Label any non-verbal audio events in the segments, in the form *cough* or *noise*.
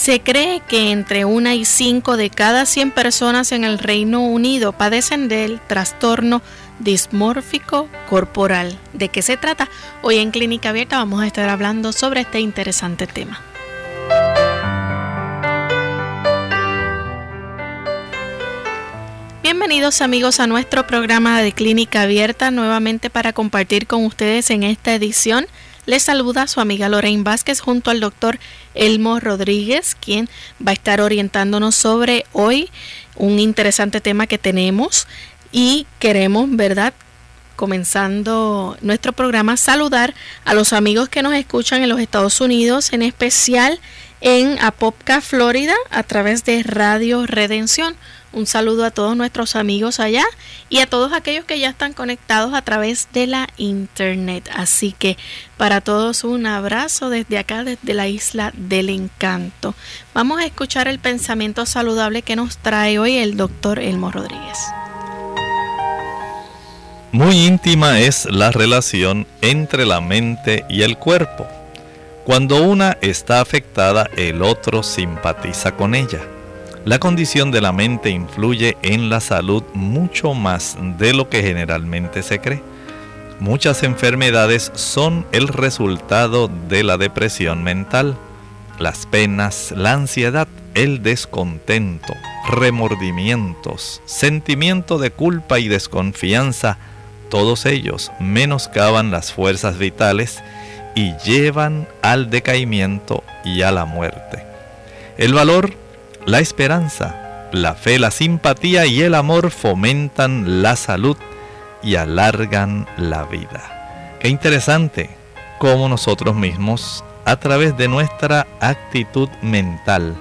Se cree que entre una y cinco de cada 100 personas en el Reino Unido padecen del trastorno dismórfico corporal. ¿De qué se trata? Hoy en Clínica Abierta vamos a estar hablando sobre este interesante tema. Bienvenidos amigos a nuestro programa de Clínica Abierta nuevamente para compartir con ustedes en esta edición les saluda su amiga Lorraine Vázquez junto al doctor Elmo Rodríguez, quien va a estar orientándonos sobre hoy un interesante tema que tenemos y queremos, ¿verdad? Comenzando nuestro programa, saludar a los amigos que nos escuchan en los Estados Unidos, en especial en Apopka, Florida, a través de Radio Redención. Un saludo a todos nuestros amigos allá y a todos aquellos que ya están conectados a través de la internet. Así que para todos un abrazo desde acá, desde la isla del encanto. Vamos a escuchar el pensamiento saludable que nos trae hoy el doctor Elmo Rodríguez. Muy íntima es la relación entre la mente y el cuerpo. Cuando una está afectada, el otro simpatiza con ella. La condición de la mente influye en la salud mucho más de lo que generalmente se cree. Muchas enfermedades son el resultado de la depresión mental. Las penas, la ansiedad, el descontento, remordimientos, sentimiento de culpa y desconfianza, todos ellos menoscaban las fuerzas vitales y llevan al decaimiento y a la muerte. El valor la esperanza, la fe, la simpatía y el amor fomentan la salud y alargan la vida. Qué interesante cómo nosotros mismos, a través de nuestra actitud mental,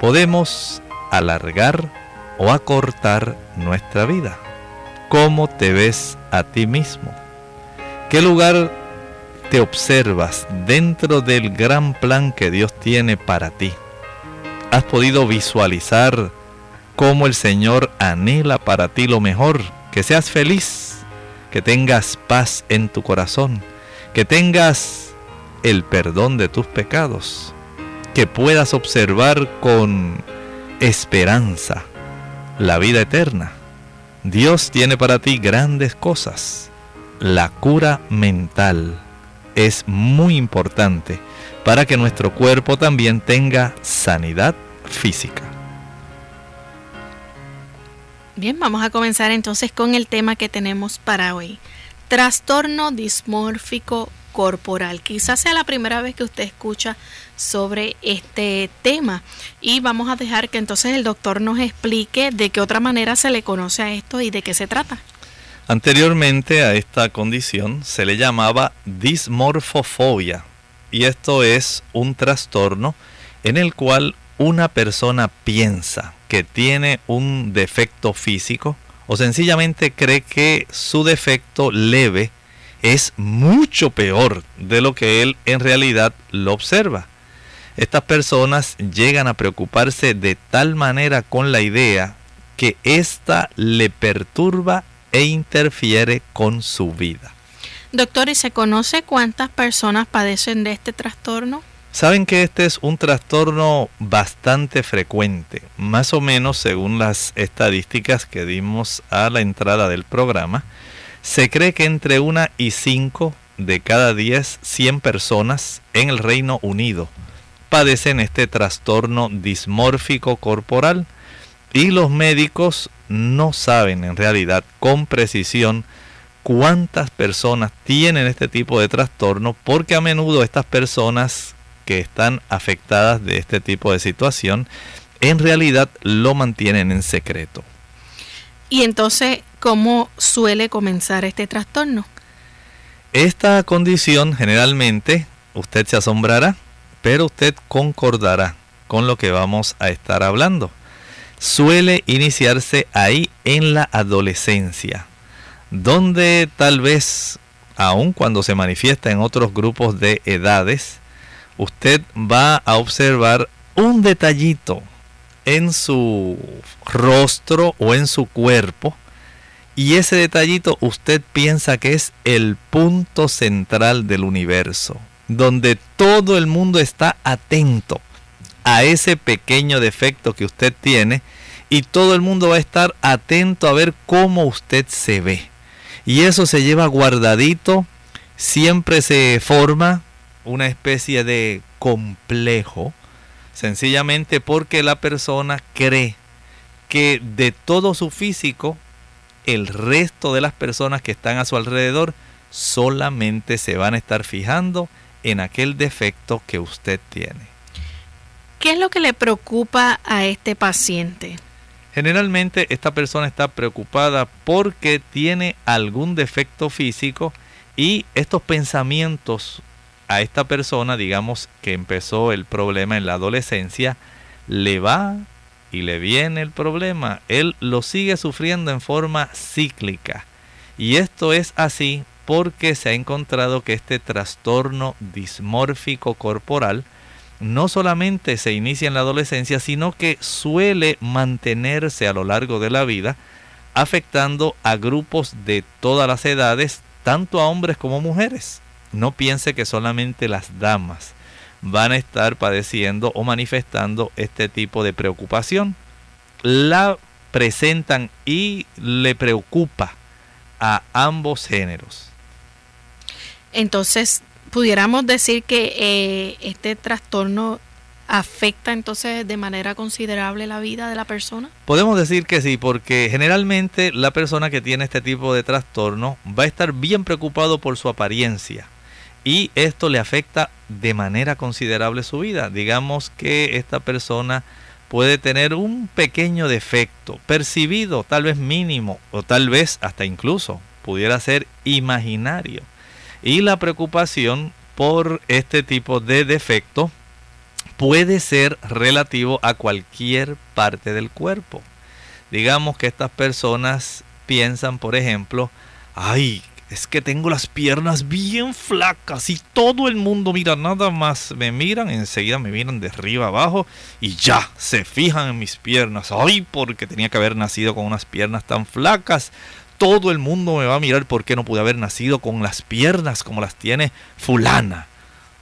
podemos alargar o acortar nuestra vida. ¿Cómo te ves a ti mismo? ¿Qué lugar te observas dentro del gran plan que Dios tiene para ti? has podido visualizar cómo el Señor anhela para ti lo mejor, que seas feliz, que tengas paz en tu corazón, que tengas el perdón de tus pecados, que puedas observar con esperanza la vida eterna. Dios tiene para ti grandes cosas. La cura mental es muy importante para que nuestro cuerpo también tenga sanidad física. Bien, vamos a comenzar entonces con el tema que tenemos para hoy. Trastorno dismórfico corporal. Quizás sea la primera vez que usted escucha sobre este tema y vamos a dejar que entonces el doctor nos explique de qué otra manera se le conoce a esto y de qué se trata. Anteriormente a esta condición se le llamaba dismorfofobia y esto es un trastorno en el cual una persona piensa que tiene un defecto físico o sencillamente cree que su defecto leve es mucho peor de lo que él en realidad lo observa. Estas personas llegan a preocuparse de tal manera con la idea que ésta le perturba e interfiere con su vida. Doctor, ¿y se conoce cuántas personas padecen de este trastorno? Saben que este es un trastorno bastante frecuente, más o menos según las estadísticas que dimos a la entrada del programa, se cree que entre una y cinco de cada 10, 100 personas en el Reino Unido padecen este trastorno dismórfico corporal y los médicos no saben en realidad con precisión cuántas personas tienen este tipo de trastorno porque a menudo estas personas que están afectadas de este tipo de situación en realidad lo mantienen en secreto. Y entonces, ¿cómo suele comenzar este trastorno? Esta condición generalmente, usted se asombrará, pero usted concordará con lo que vamos a estar hablando. Suele iniciarse ahí en la adolescencia, donde tal vez, aun cuando se manifiesta en otros grupos de edades, usted va a observar un detallito en su rostro o en su cuerpo y ese detallito usted piensa que es el punto central del universo, donde todo el mundo está atento a ese pequeño defecto que usted tiene y todo el mundo va a estar atento a ver cómo usted se ve. Y eso se lleva guardadito, siempre se forma una especie de complejo Sencillamente porque la persona cree que de todo su físico, el resto de las personas que están a su alrededor solamente se van a estar fijando en aquel defecto que usted tiene. ¿Qué es lo que le preocupa a este paciente? Generalmente esta persona está preocupada porque tiene algún defecto físico y estos pensamientos a esta persona, digamos que empezó el problema en la adolescencia, le va y le viene el problema. Él lo sigue sufriendo en forma cíclica. Y esto es así porque se ha encontrado que este trastorno dismórfico corporal no solamente se inicia en la adolescencia, sino que suele mantenerse a lo largo de la vida, afectando a grupos de todas las edades, tanto a hombres como mujeres no piense que solamente las damas van a estar padeciendo o manifestando este tipo de preocupación. La presentan y le preocupa a ambos géneros. Entonces, pudiéramos decir que eh, este trastorno afecta entonces de manera considerable la vida de la persona? Podemos decir que sí, porque generalmente la persona que tiene este tipo de trastorno va a estar bien preocupado por su apariencia y esto le afecta de manera considerable su vida. Digamos que esta persona puede tener un pequeño defecto percibido, tal vez mínimo o tal vez hasta incluso pudiera ser imaginario. Y la preocupación por este tipo de defecto puede ser relativo a cualquier parte del cuerpo. Digamos que estas personas piensan, por ejemplo, ay, es que tengo las piernas bien flacas y todo el mundo mira nada más. Me miran, enseguida me miran de arriba abajo y ya se fijan en mis piernas. Ay, porque tenía que haber nacido con unas piernas tan flacas. Todo el mundo me va a mirar porque no pude haber nacido con las piernas como las tiene fulana.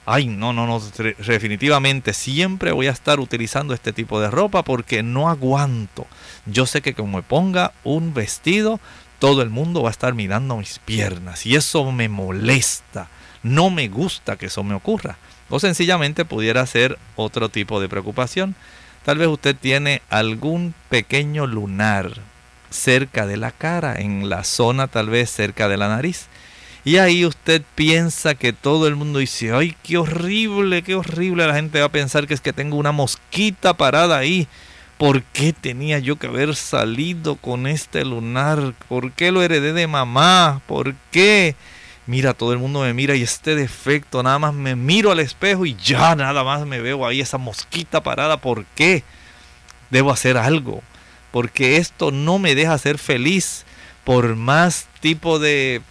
Ay, no, no, no, definitivamente siempre voy a estar utilizando este tipo de ropa porque no aguanto. Yo sé que como me ponga un vestido, todo el mundo va a estar mirando mis piernas y eso me molesta. No me gusta que eso me ocurra. O sencillamente pudiera ser otro tipo de preocupación. Tal vez usted tiene algún pequeño lunar cerca de la cara, en la zona tal vez cerca de la nariz. Y ahí usted piensa que todo el mundo dice, ay, qué horrible, qué horrible. La gente va a pensar que es que tengo una mosquita parada ahí ¿Por qué tenía yo que haber salido con este lunar? ¿Por qué lo heredé de mamá? ¿Por qué? Mira, todo el mundo me mira y este defecto, nada más me miro al espejo y ya nada más me veo ahí esa mosquita parada. ¿Por qué? Debo hacer algo. Porque esto no me deja ser feliz. Por más tipo de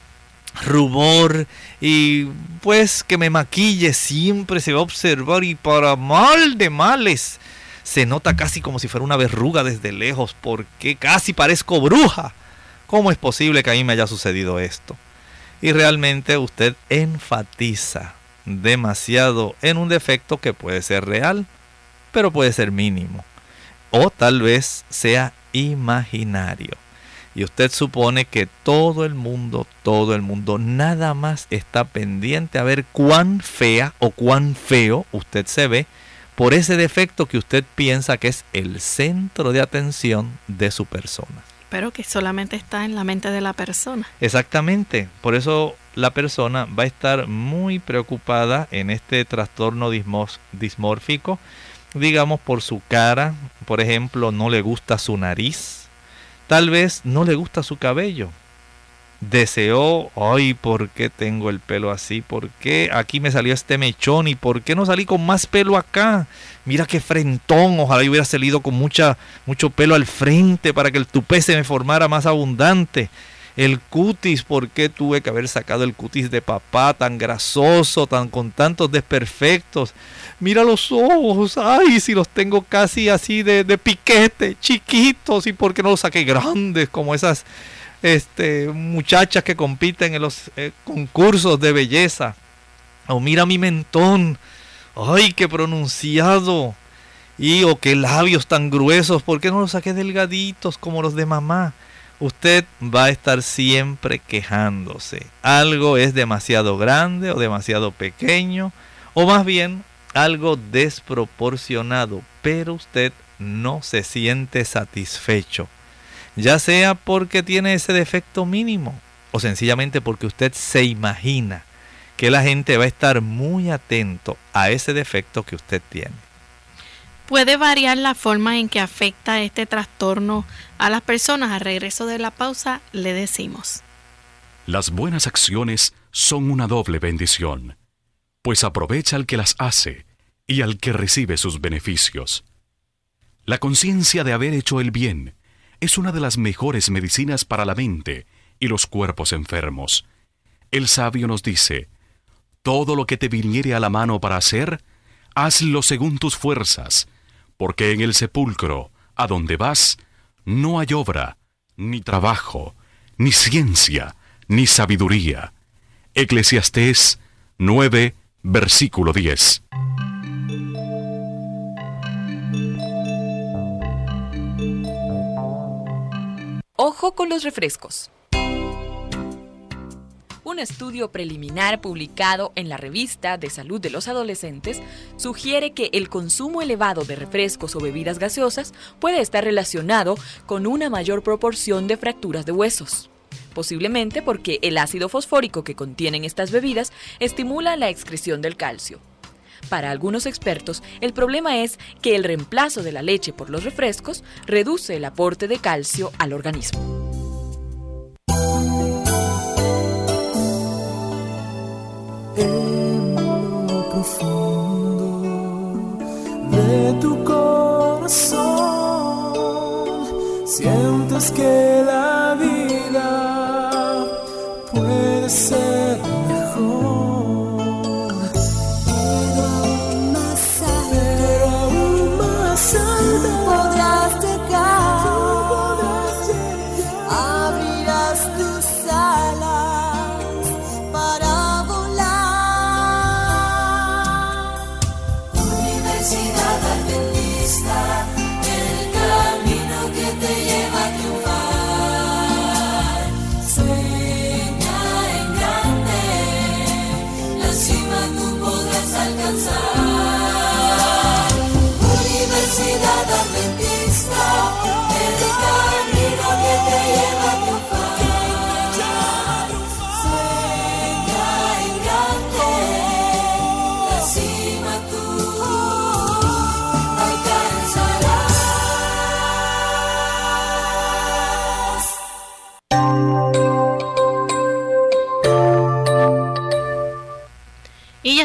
rubor y pues que me maquille siempre se va a observar y para mal de males se nota casi como si fuera una verruga desde lejos, porque casi parezco bruja. ¿Cómo es posible que a mí me haya sucedido esto? Y realmente usted enfatiza demasiado en un defecto que puede ser real, pero puede ser mínimo. O tal vez sea imaginario. Y usted supone que todo el mundo, todo el mundo, nada más está pendiente a ver cuán fea o cuán feo usted se ve por ese defecto que usted piensa que es el centro de atención de su persona. Pero que solamente está en la mente de la persona. Exactamente. Por eso la persona va a estar muy preocupada en este trastorno dismórfico digamos por su cara, por ejemplo, no le gusta su nariz, tal vez no le gusta su cabello. Deseó, ay, ¿por qué tengo el pelo así? ¿Por qué aquí me salió este mechón? ¿Y por qué no salí con más pelo acá? Mira qué frentón, ojalá hubiera salido con mucha, mucho pelo al frente para que el tupé se me formara más abundante. El cutis, ¿por qué tuve que haber sacado el cutis de papá tan grasoso, tan con tantos desperfectos? Mira los ojos, ay, si los tengo casi así de, de piquete, chiquitos, y por qué no los saqué grandes como esas este, muchachas que compiten en los eh, concursos de belleza. O mira mi mentón, ay, qué pronunciado. Y o qué labios tan gruesos, ¿por qué no los saqué delgaditos como los de mamá? Usted va a estar siempre quejándose. Algo es demasiado grande o demasiado pequeño, o más bien algo desproporcionado, pero usted no se siente satisfecho. Ya sea porque tiene ese defecto mínimo o sencillamente porque usted se imagina que la gente va a estar muy atento a ese defecto que usted tiene. ¿Puede variar la forma en que afecta este trastorno a las personas? Al regreso de la pausa le decimos. Las buenas acciones son una doble bendición, pues aprovecha al que las hace y al que recibe sus beneficios. La conciencia de haber hecho el bien es una de las mejores medicinas para la mente y los cuerpos enfermos. El sabio nos dice, todo lo que te viniere a la mano para hacer, hazlo según tus fuerzas, porque en el sepulcro, a donde vas, no hay obra, ni trabajo, ni ciencia, ni sabiduría. Eclesiastés 9, versículo 10. Ojo con los refrescos. Un estudio preliminar publicado en la revista de salud de los adolescentes sugiere que el consumo elevado de refrescos o bebidas gaseosas puede estar relacionado con una mayor proporción de fracturas de huesos posiblemente porque el ácido fosfórico que contienen estas bebidas estimula la excreción del calcio. Para algunos expertos, el problema es que el reemplazo de la leche por los refrescos reduce el aporte de calcio al organismo. Corazón. Sientes que la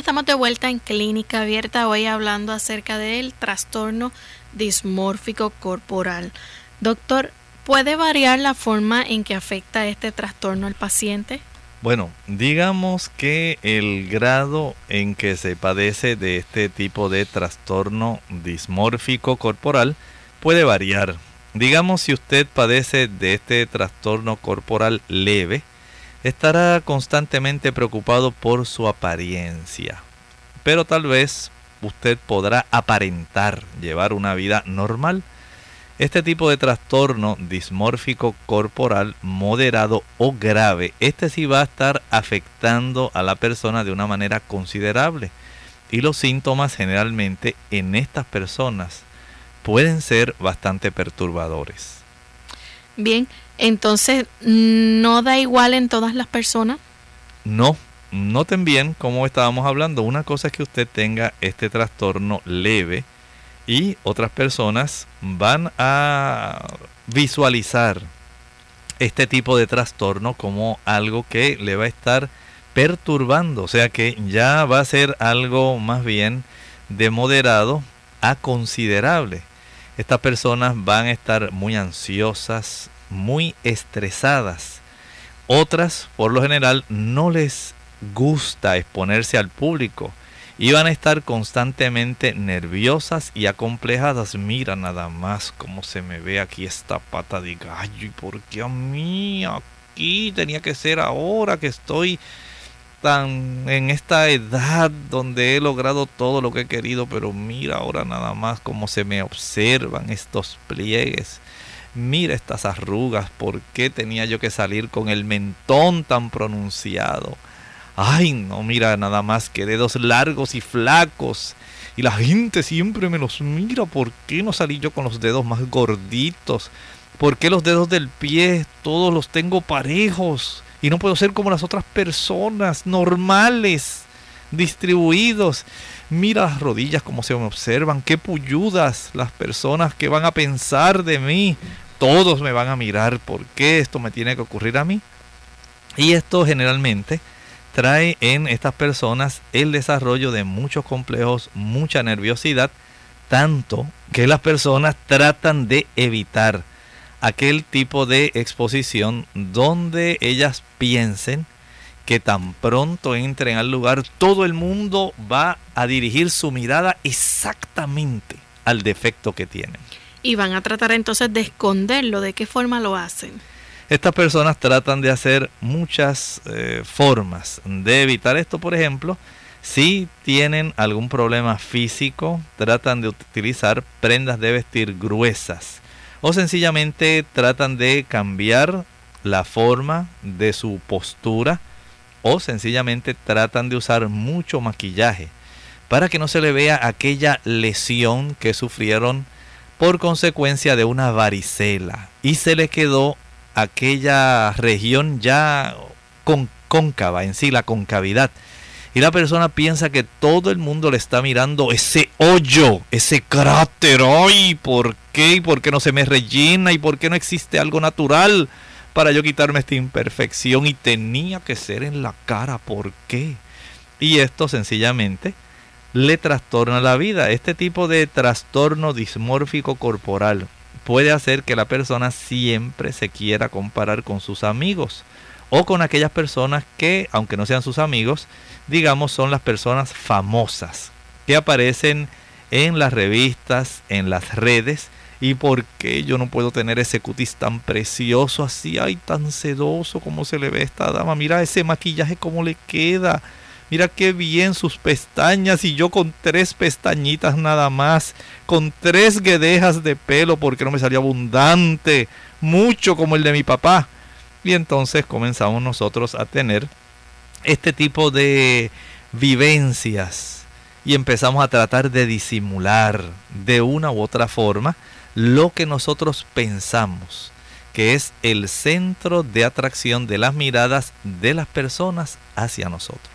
estamos de vuelta en Clínica Abierta, hoy hablando acerca del trastorno dismórfico corporal. Doctor, ¿puede variar la forma en que afecta este trastorno al paciente? Bueno, digamos que el grado en que se padece de este tipo de trastorno dismórfico corporal puede variar. Digamos si usted padece de este trastorno corporal leve, estará constantemente preocupado por su apariencia. Pero tal vez usted podrá aparentar llevar una vida normal. Este tipo de trastorno dismórfico corporal moderado o grave, este sí va a estar afectando a la persona de una manera considerable. Y los síntomas generalmente en estas personas pueden ser bastante perturbadores. Bien, entonces, ¿no da igual en todas las personas? No, noten bien cómo estábamos hablando. Una cosa es que usted tenga este trastorno leve Y otras personas van a visualizar este tipo de trastorno como algo que le va a estar perturbando, o sea que ya va a ser algo más bien de moderado a considerable. Estas personas van a estar muy ansiosas, muy estresadas. Otras, por lo general, no les gusta exponerse al público y van a estar constantemente nerviosas y acomplejadas. Mira nada más cómo se me ve aquí esta pata de gallo y por qué a mí aquí tenía que ser ahora que estoy tan en esta edad donde he logrado todo lo que he querido, pero mira ahora nada más cómo se me observan estos pliegues. Mira estas arrugas, ¿por qué tenía yo que salir con el mentón tan pronunciado? Ay, no, mira nada más que dedos largos y flacos. Y la gente siempre me los mira, ¿por qué no salí yo con los dedos más gorditos? ¿Por qué los dedos del pie todos los tengo parejos? Y no puedo ser como las otras personas normales, distribuidos. Mira las rodillas como se me observan, qué puyudas las personas que van a pensar de mí. Todos me van a mirar, ¿por qué esto me tiene que ocurrir a mí? Y esto generalmente trae en estas personas el desarrollo de muchos complejos, mucha nerviosidad, tanto que las personas tratan de evitar aquel tipo de exposición donde ellas piensen que tan pronto entren al lugar, todo el mundo va a dirigir su mirada exactamente al defecto que tienen. Y van a tratar entonces de esconderlo. ¿De qué forma lo hacen? Estas personas tratan de hacer muchas eh, formas de evitar esto. Por ejemplo, si tienen algún problema físico, tratan de utilizar prendas de vestir gruesas o sencillamente tratan de cambiar la forma de su postura o sencillamente tratan de usar mucho maquillaje para que no se le vea aquella lesión que sufrieron por consecuencia de una varicela y se le quedó aquella región ya con cóncava en sí, la concavidad. Y la persona piensa que todo el mundo le está mirando ese hoyo, ese cráter. ¡Ay! ¿Por qué? ¿Y por qué no se me rellena? ¿Y por qué no existe algo natural para yo quitarme esta imperfección? Y tenía que ser en la cara. ¿Por qué? Y esto sencillamente le trastorna la vida. Este tipo de trastorno dismórfico corporal puede hacer que la persona siempre se quiera comparar con sus amigos o con aquellas personas que, aunque no sean sus amigos, digamos, son las personas famosas que aparecen en las revistas, en las redes. ¿Y por qué yo no puedo tener ese cutis tan precioso así, ay, tan sedoso como se le ve a esta dama? Mira ese maquillaje cómo le queda. Mira qué bien sus pestañas y yo con tres pestañitas nada más, con tres guedejas de pelo porque no me salió abundante, mucho como el de mi papá. Y entonces comenzamos nosotros a tener este tipo de vivencias y empezamos a tratar de disimular de una u otra forma lo que nosotros pensamos que es el centro de atracción de las miradas de las personas hacia nosotros.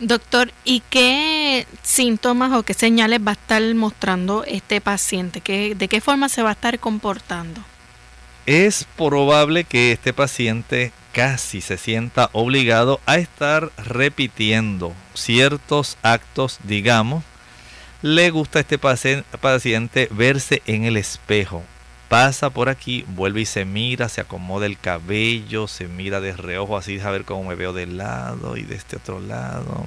Doctor, ¿y qué síntomas o qué señales va a estar mostrando este paciente? ¿De qué forma se va a estar comportando? Es probable que este paciente casi se sienta obligado a estar repitiendo ciertos actos, digamos, le gusta a este paciente verse en el espejo. Pasa por aquí, vuelve y se mira, se acomoda el cabello, se mira de reojo así, a ver cómo me veo de lado y de este otro lado.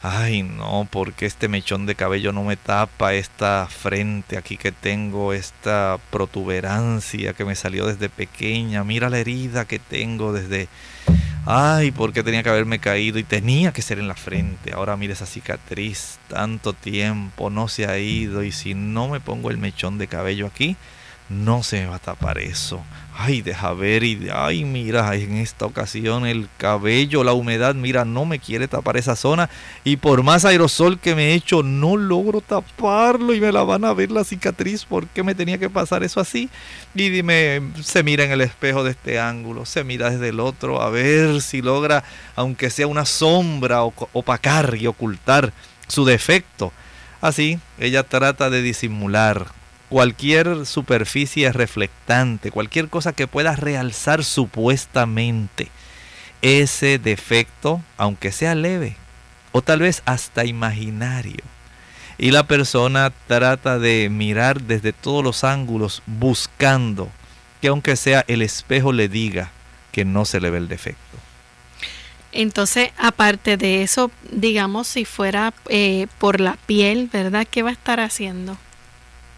Ay no, porque este mechón de cabello no me tapa esta frente aquí que tengo, esta protuberancia que me salió desde pequeña, mira la herida que tengo desde... Ay, porque tenía que haberme caído y tenía que ser en la frente. Ahora mira esa cicatriz, tanto tiempo, no se ha ido. Y si no me pongo el mechón de cabello aquí, no se me va a tapar eso ay, deja ver y, ay, mira, en esta ocasión el cabello, la humedad, mira, no me quiere tapar esa zona. Y por más aerosol que me he hecho, no logro taparlo y me la van a ver la cicatriz, ¿por qué me tenía que pasar eso así? Y dime, se mira en el espejo de este ángulo, se mira desde el otro, a ver si logra, aunque sea una sombra, opacar y ocultar su defecto. Así, ella trata de disimular cualquier superficie reflectante, cualquier cosa que pueda realzar supuestamente ese defecto, aunque sea leve, o tal vez hasta imaginario. Y la persona trata de mirar desde todos los ángulos buscando que aunque sea el espejo le diga que no se le ve el defecto. Entonces, aparte de eso, digamos, si fuera eh, por la piel, ¿verdad? ¿Qué va a estar haciendo?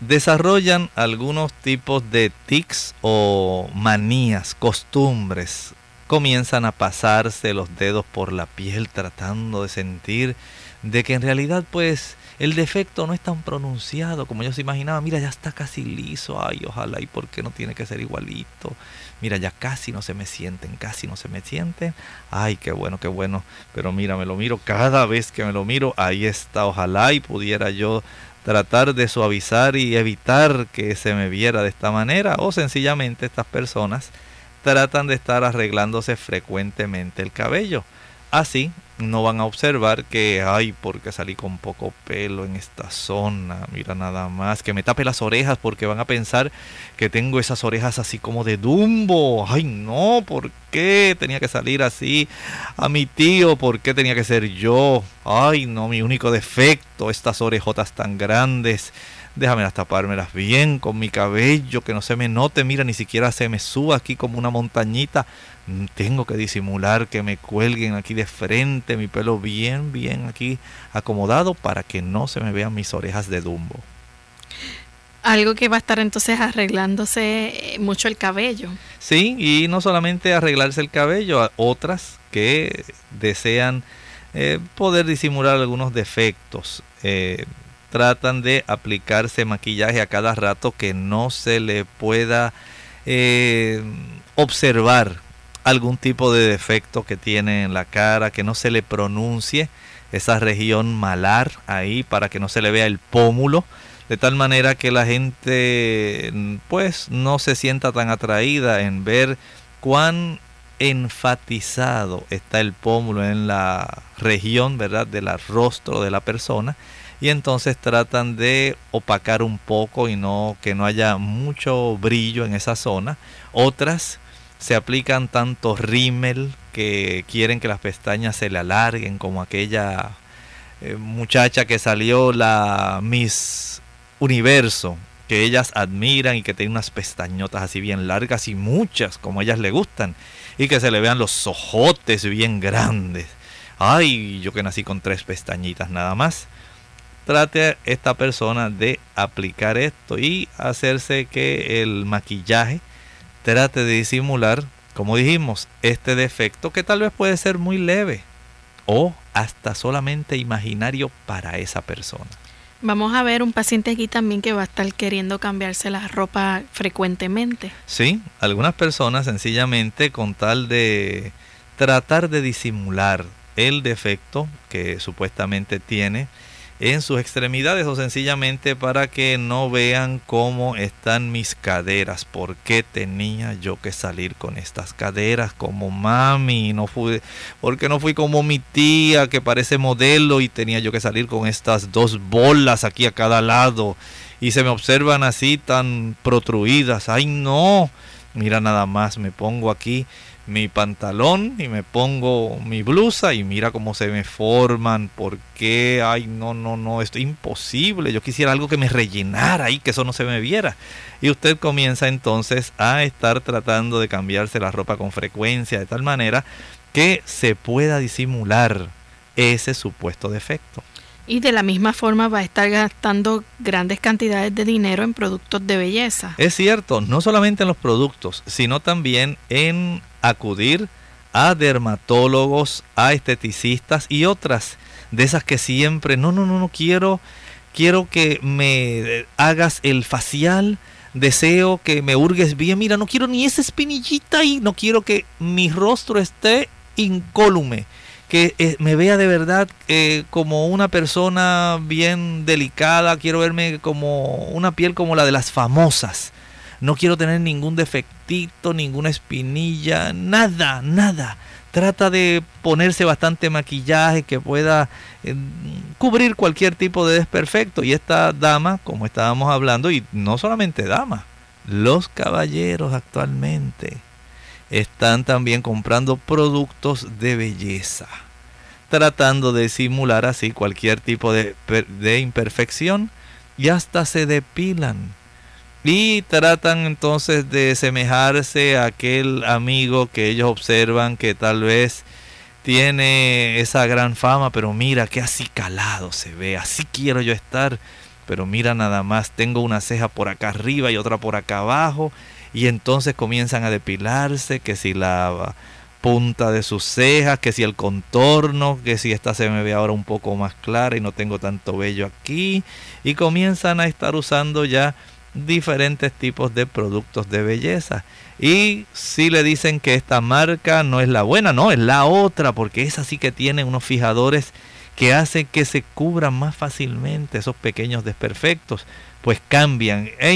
Desarrollan algunos tipos de tics o manías, costumbres. Comienzan a pasarse los dedos por la piel tratando de sentir de que en realidad pues el defecto no es tan pronunciado como yo se imaginaba. Mira, ya está casi liso. Ay, ojalá. ¿Y por qué no tiene que ser igualito? Mira, ya casi no se me sienten, casi no se me sienten. Ay, qué bueno, qué bueno. Pero mira, me lo miro cada vez que me lo miro. Ahí está. Ojalá y pudiera yo tratar de suavizar y evitar que se me viera de esta manera. O sencillamente estas personas tratan de estar arreglándose frecuentemente el cabello. Así no van a observar que, ay, porque salí con poco pelo en esta zona, mira nada más, que me tape las orejas porque van a pensar que tengo esas orejas así como de Dumbo, ay no, ¿por qué tenía que salir así a mi tío? ¿Por qué tenía que ser yo? Ay no, mi único defecto, estas orejotas tan grandes. Déjame tapármelas bien con mi cabello, que no se me note, mira, ni siquiera se me suba aquí como una montañita. Tengo que disimular que me cuelguen aquí de frente, mi pelo bien, bien aquí acomodado para que no se me vean mis orejas de Dumbo. Algo que va a estar entonces arreglándose eh, mucho el cabello. Sí, y no solamente arreglarse el cabello, otras que desean eh, poder disimular algunos defectos. Eh, tratan de aplicarse maquillaje a cada rato que no se le pueda observar algún tipo de defecto que tiene en la cara, que no se le pronuncie esa región malar ahí para que no se le vea el pómulo, de tal manera que la gente pues no se sienta tan atraída en ver cuán enfatizado está el pómulo en la región, ¿verdad?, del rostro de la persona y entonces tratan de opacar un poco y no que no haya mucho brillo en esa zona. Otras se aplican tanto rímel que quieren que las pestañas se le alarguen, como aquella eh, muchacha que salió la Miss Universo, que ellas admiran y que tiene unas pestañotas así bien largas y muchas, como ellas le gustan, y que se le vean los ojotes bien grandes. Ay, yo que nací con tres pestañitas nada más. Trate esta persona de aplicar esto y hacerse que el maquillaje trate de disimular, como dijimos, este defecto que tal vez puede ser muy leve o hasta solamente imaginario para esa persona. Vamos a ver un paciente aquí también que va a estar queriendo cambiarse la ropa frecuentemente. Sí, algunas personas sencillamente con tal de tratar de disimular el defecto que supuestamente tiene, en sus extremidades o sencillamente para que no vean cómo están mis caderas. ¿Por qué tenía yo que salir con estas caderas como mami? No fui, porque no fui como mi tía que parece modelo y tenía yo que salir con estas dos bolas aquí a cada lado y se me observan así tan protruidas. Ay no, mira nada más, me pongo aquí mi pantalón y me pongo mi blusa y mira cómo se me forman, por qué, ay no, no, no, esto es imposible, yo quisiera algo que me rellenara ahí, que eso no se me viera. Y usted comienza entonces a estar tratando de cambiarse la ropa con frecuencia de tal manera que se pueda disimular ese supuesto defecto. Y de la misma forma va a estar gastando grandes cantidades de dinero en productos de belleza. Es cierto, no solamente en los productos, sino también en acudir a dermatólogos, a esteticistas y otras de esas que siempre, no, no, no, no quiero, quiero que me hagas el facial, deseo que me hurgues bien, mira, no quiero ni esa espinillita ahí, no quiero que mi rostro esté incólume, que eh, me vea de verdad eh, como una persona bien delicada, quiero verme como una piel como la de las famosas no quiero tener ningún defectito, ninguna espinilla, nada, nada. Trata de ponerse bastante maquillaje que pueda eh, cubrir cualquier tipo de desperfecto. Y esta dama, como estábamos hablando, y no solamente dama, los caballeros actualmente están también comprando productos de belleza, tratando de simular así cualquier tipo de, de imperfección y hasta se depilan. Y tratan entonces de semejarse a aquel amigo que ellos observan que tal vez tiene esa gran fama, pero mira qué así calado se ve, así quiero yo estar, pero mira nada más, tengo una ceja por acá arriba y otra por acá abajo, y entonces comienzan a depilarse, que si la punta de sus cejas, que si el contorno, que si esta se me ve ahora un poco más clara y no tengo tanto vello aquí, y comienzan a estar usando ya diferentes tipos de productos de belleza. Y si le dicen que esta marca no es la buena, no, es la otra, porque esa sí que tiene unos fijadores que hacen que se cubran más fácilmente esos pequeños desperfectos, pues cambian. E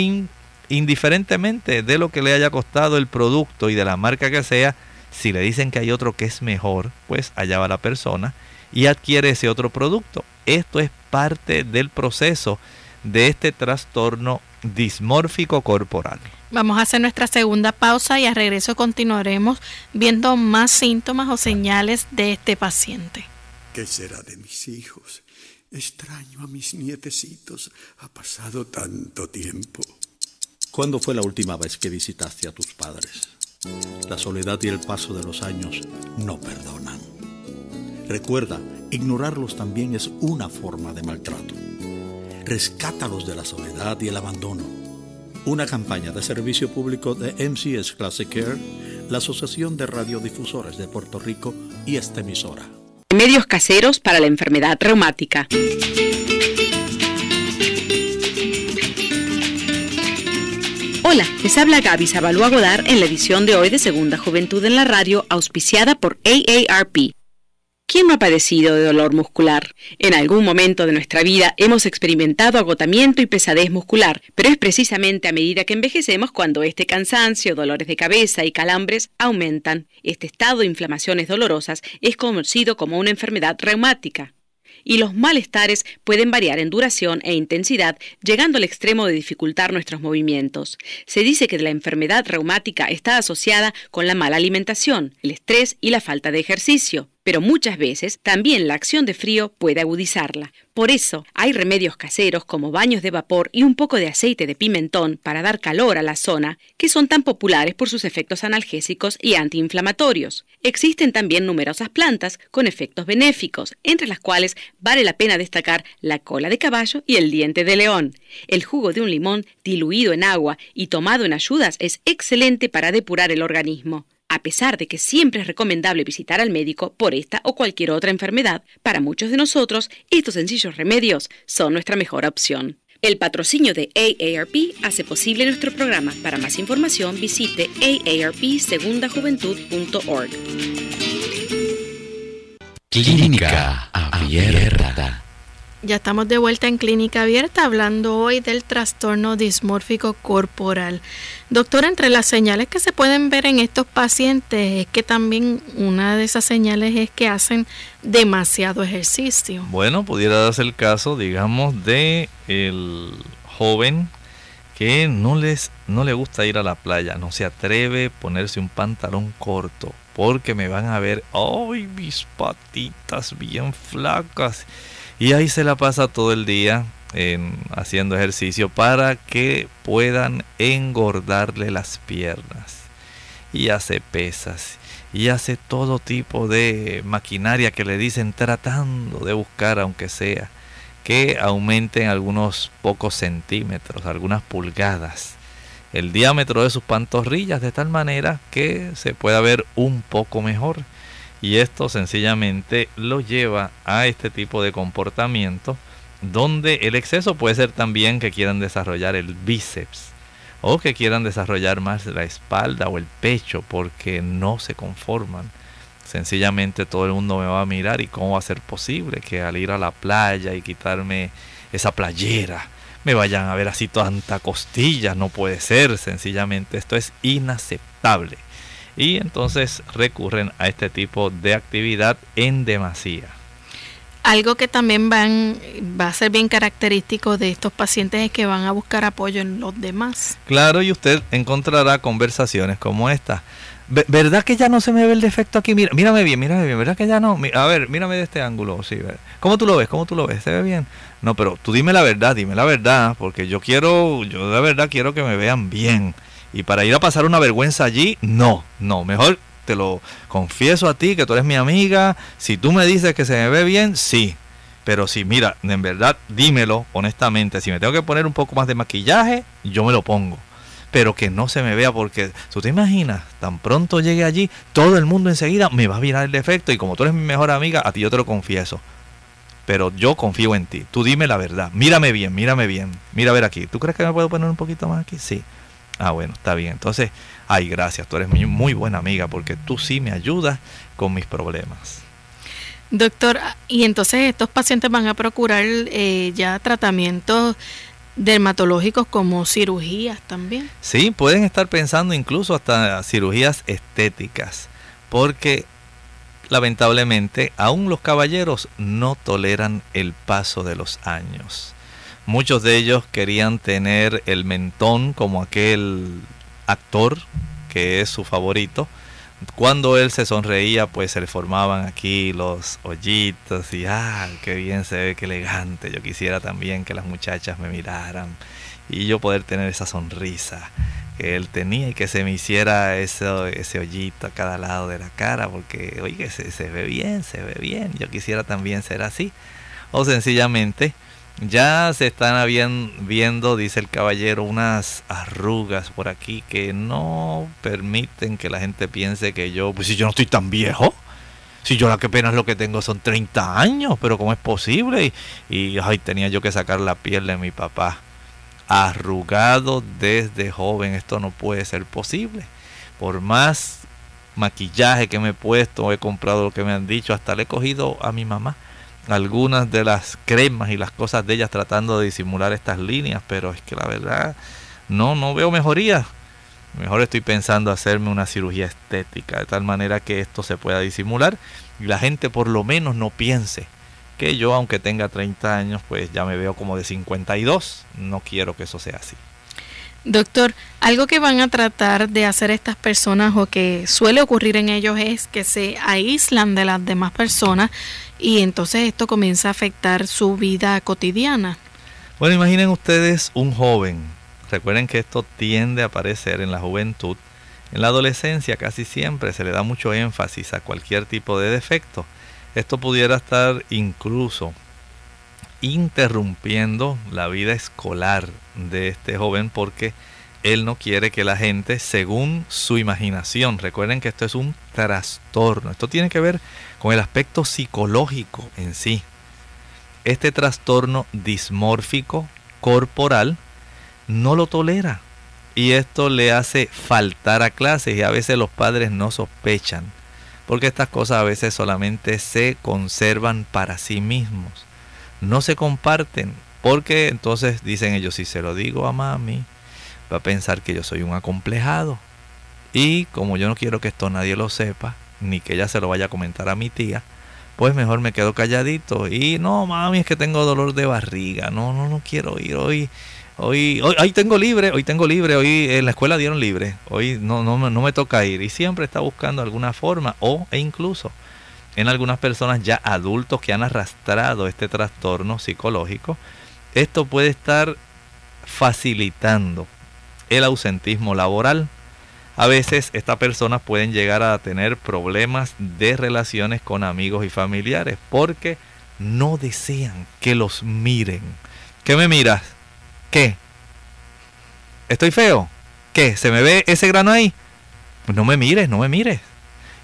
indiferentemente de lo que le haya costado el producto y de la marca que sea, si le dicen que hay otro que es mejor, pues allá va la persona y adquiere ese otro producto. Esto es parte del proceso de este trastorno dismórfico corporal. Vamos a hacer nuestra segunda pausa y a regreso continuaremos viendo más síntomas o señales de este paciente. ¿Qué será de mis hijos? Extraño a mis nietecitos. Ha pasado tanto tiempo. ¿Cuándo fue la última vez que visitaste a tus padres? La soledad y el paso de los años no perdonan. Recuerda, ignorarlos también es una forma de maltrato rescátalos de la soledad y el abandono. Una campaña de servicio público de MCS Classic Care, la Asociación de Radiodifusores de Puerto Rico y esta emisora. Medios caseros para la enfermedad reumática. Hola, les habla Gaby Zabalúa Godar en la edición de hoy de Segunda Juventud en la Radio, auspiciada por AARP ¿Quién no ha padecido de dolor muscular? En algún momento de nuestra vida hemos experimentado agotamiento y pesadez muscular, pero es precisamente a medida que envejecemos cuando este cansancio, dolores de cabeza y calambres aumentan. Este estado de inflamaciones dolorosas es conocido como una enfermedad reumática y los malestares pueden variar en duración e intensidad, llegando al extremo de dificultar nuestros movimientos. Se dice que la enfermedad reumática está asociada con la mala alimentación, el estrés y la falta de ejercicio pero muchas veces también la acción de frío puede agudizarla. Por eso hay remedios caseros como baños de vapor y un poco de aceite de pimentón para dar calor a la zona, que son tan populares por sus efectos analgésicos y antiinflamatorios. Existen también numerosas plantas con efectos benéficos, entre las cuales vale la pena destacar la cola de caballo y el diente de león. El jugo de un limón diluido en agua y tomado en ayudas es excelente para depurar el organismo. A pesar de que siempre es recomendable visitar al médico por esta o cualquier otra enfermedad, para muchos de nosotros estos sencillos remedios son nuestra mejor opción. El patrocinio de AARP hace posible nuestro programa. Para más información visite aarpsegundajuventud.org. Clínica Abierta. Ya estamos de vuelta en Clínica Abierta hablando hoy del trastorno dismórfico corporal. Doctor, entre las señales que se pueden ver en estos pacientes es que también una de esas señales es que hacen demasiado ejercicio. Bueno, pudiera darse el caso, digamos, de el joven que no les no le gusta ir a la playa, no se atreve a ponerse un pantalón corto porque me van a ver, ¡ay, mis patitas bien flacas! Y ahí se la pasa todo el día en, haciendo ejercicio para que puedan engordarle las piernas. Y hace pesas y hace todo tipo de maquinaria que le dicen tratando de buscar, aunque sea, que aumenten algunos pocos centímetros, algunas pulgadas, el diámetro de sus pantorrillas de tal manera que se pueda ver un poco mejor. Y esto sencillamente lo lleva a este tipo de comportamiento donde el exceso puede ser también que quieran desarrollar el bíceps o que quieran desarrollar más la espalda o el pecho porque no se conforman. Sencillamente todo el mundo me va a mirar y cómo va a ser posible que al ir a la playa y quitarme esa playera me vayan a ver así tanta costilla, no puede ser, sencillamente esto es inaceptable. Y entonces recurren a este tipo de actividad en demasía. Algo que también van, va a ser bien característico de estos pacientes es que van a buscar apoyo en los demás. Claro, y usted encontrará conversaciones como esta. ¿Verdad que ya no se me ve el defecto aquí? Mira, mírame bien, mírame bien. ¿Verdad que ya no? A ver, mírame de este ángulo. Sí, ¿Cómo tú lo ves? ¿Cómo tú lo ves? ¿Se ve bien? No, pero tú dime la verdad, dime la verdad, porque yo quiero, yo de verdad quiero que me vean bien. Y para ir a pasar una vergüenza allí, no, no, mejor te lo confieso a ti, que tú eres mi amiga. Si tú me dices que se me ve bien, sí. Pero si, mira, en verdad, dímelo honestamente. Si me tengo que poner un poco más de maquillaje, yo me lo pongo. Pero que no se me vea porque, tú te imaginas, tan pronto llegue allí, todo el mundo enseguida me va a mirar el defecto y como tú eres mi mejor amiga, a ti yo te lo confieso. Pero yo confío en ti. Tú dime la verdad. Mírame bien, mírame bien. Mira a ver aquí. ¿Tú crees que me puedo poner un poquito más aquí? Sí. Ah, bueno, está bien. Entonces, ay, gracias, tú eres muy, muy buena amiga porque tú sí me ayudas con mis problemas. Doctor, y entonces estos pacientes van a procurar eh, ya tratamientos dermatológicos como cirugías también. Sí, pueden estar pensando incluso hasta cirugías estéticas, porque lamentablemente aún los caballeros no toleran el paso de los años. Muchos de ellos querían tener el mentón como aquel actor que es su favorito. Cuando él se sonreía, pues se le formaban aquí los hoyitos y ¡ah, qué bien se ve, qué elegante! Yo quisiera también que las muchachas me miraran y yo poder tener esa sonrisa que él tenía y que se me hiciera ese, ese hoyito a cada lado de la cara, porque, oye, se, se ve bien, se ve bien. Yo quisiera también ser así. O sencillamente ya se están viendo, dice el caballero, unas arrugas por aquí que no permiten que la gente piense que yo, pues si yo no estoy tan viejo, si yo la que apenas lo que tengo son 30 años, pero ¿cómo es posible? Y, y ay, tenía yo que sacar la piel de mi papá. Arrugado desde joven, esto no puede ser posible. Por más maquillaje que me he puesto, he comprado lo que me han dicho, hasta le he cogido a mi mamá algunas de las cremas y las cosas de ellas tratando de disimular estas líneas, pero es que la verdad no, no veo mejoría. Mejor estoy pensando hacerme una cirugía estética, de tal manera que esto se pueda disimular y la gente por lo menos no piense que yo, aunque tenga 30 años, pues ya me veo como de 52. No quiero que eso sea así. Doctor, algo que van a tratar de hacer estas personas o que suele ocurrir en ellos es que se aíslan de las demás personas y entonces esto comienza a afectar su vida cotidiana. Bueno, imaginen ustedes un joven. Recuerden que esto tiende a aparecer en la juventud. En la adolescencia casi siempre se le da mucho énfasis a cualquier tipo de defecto. Esto pudiera estar incluso interrumpiendo la vida escolar de este joven porque él no quiere que la gente, según su imaginación, recuerden que esto es un trastorno, esto tiene que ver con el aspecto psicológico en sí. Este trastorno dismórfico corporal no lo tolera y esto le hace faltar a clases y a veces los padres no sospechan porque estas cosas a veces solamente se conservan para sí mismos, no se comparten porque entonces dicen ellos si se lo digo a mami va a pensar que yo soy un acomplejado y como yo no quiero que esto nadie lo sepa ni que ella se lo vaya a comentar a mi tía, pues mejor me quedo calladito. Y no, mami, es que tengo dolor de barriga. No, no, no quiero ir hoy. Hoy, hoy, tengo libre, hoy tengo libre, hoy en la escuela dieron libre, hoy no, no, no me toca ir. Y siempre está buscando alguna forma, o e incluso en algunas personas ya adultos que han arrastrado este trastorno psicológico, esto puede estar facilitando el ausentismo laboral, a veces estas personas pueden llegar a tener problemas de relaciones con amigos y familiares porque no desean que los miren. ¿Qué me miras? ¿Qué? ¿Estoy feo? ¿Qué? ¿Se me ve ese grano ahí? Pues no me mires, no me mires.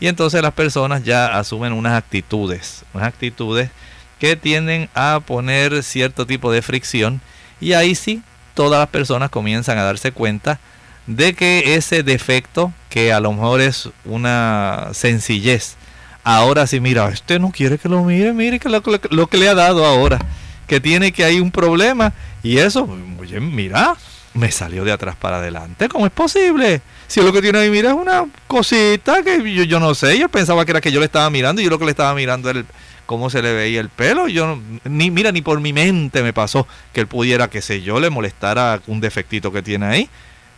Y entonces las personas ya asumen unas actitudes, unas actitudes que tienden a poner cierto tipo de fricción y ahí sí todas las personas comienzan a darse cuenta de que ese defecto, que a lo mejor es una sencillez, ahora sí, mira, este no quiere que lo mire, mire que lo, que le ha dado ahora, que tiene que hay un problema. Y eso, oye, mira, me salió de atrás para adelante. ¿Cómo es posible? Si lo que tiene ahí, mira, es una cosita que yo, no sé. Yo pensaba que era que yo le estaba mirando y yo lo que le estaba mirando era el, cómo se le veía el pelo. Yo ni mira ni por mi mente me pasó que él pudiera, qué sé yo, le molestara un defectito que tiene ahí.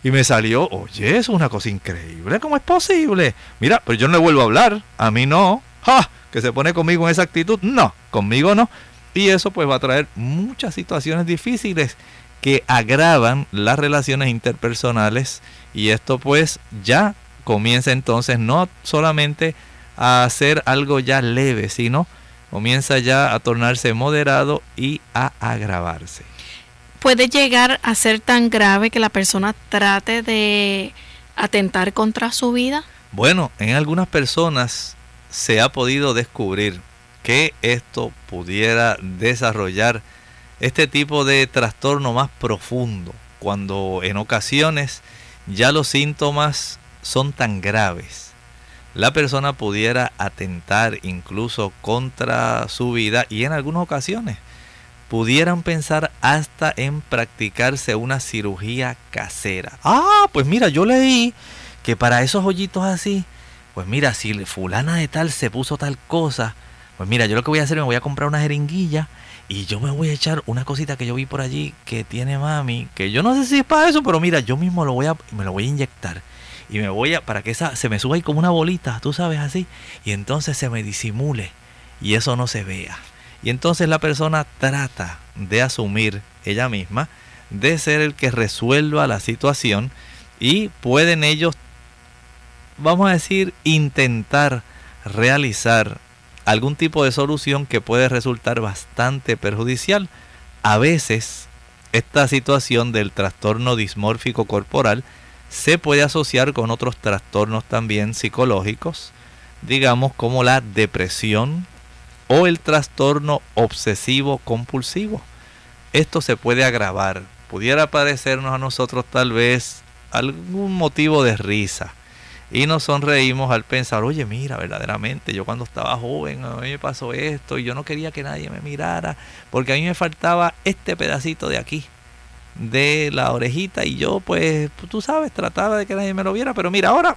Y me salió, oye, es una cosa increíble, ¿cómo es posible? Mira, pero yo no le vuelvo a hablar, a mí no. ¡Ja! Que se pone conmigo en esa actitud, no, conmigo no. Y eso pues va a traer muchas situaciones difíciles que agravan las relaciones interpersonales y esto pues ya comienza entonces no solamente a hacer algo ya leve, sino comienza ya a tornarse moderado y a agravarse. ¿Puede llegar a ser tan grave que la persona trate de atentar contra su vida? Bueno, en algunas personas se ha podido descubrir que esto pudiera desarrollar este tipo de trastorno más profundo, cuando en ocasiones ya los síntomas son tan graves la persona pudiera atentar incluso contra su vida y en algunas ocasiones pudieran pensar hasta en practicarse una cirugía casera. Ah, pues mira, yo leí que para esos hoyitos así, pues mira, si fulana de tal se puso tal cosa, pues mira, yo lo que voy a hacer, me voy a comprar una jeringuilla y yo me voy a echar una cosita que yo vi por allí que tiene mami, que yo no sé si es para eso, pero mira, yo mismo lo voy a, me lo voy a inyectar y me voy a, para que esa se me suba ahí como una bolita, tú sabes así, y entonces se me disimule y eso no se vea. Y entonces la persona trata de asumir ella misma, de ser el que resuelva la situación y pueden ellos, vamos a decir, intentar realizar algún tipo de solución que puede resultar bastante perjudicial. A veces esta situación del trastorno dismórfico corporal se puede asociar con otros trastornos también psicológicos, digamos como la depresión o el trastorno obsesivo compulsivo. Esto se puede agravar. Pudiera parecernos a nosotros tal vez algún motivo de risa. Y nos sonreímos al pensar, oye, mira, verdaderamente, yo cuando estaba joven, a mí me pasó esto y yo no quería que nadie me mirara, porque a mí me faltaba este pedacito de aquí de la orejita y yo pues tú sabes trataba de que nadie me lo viera pero mira ahora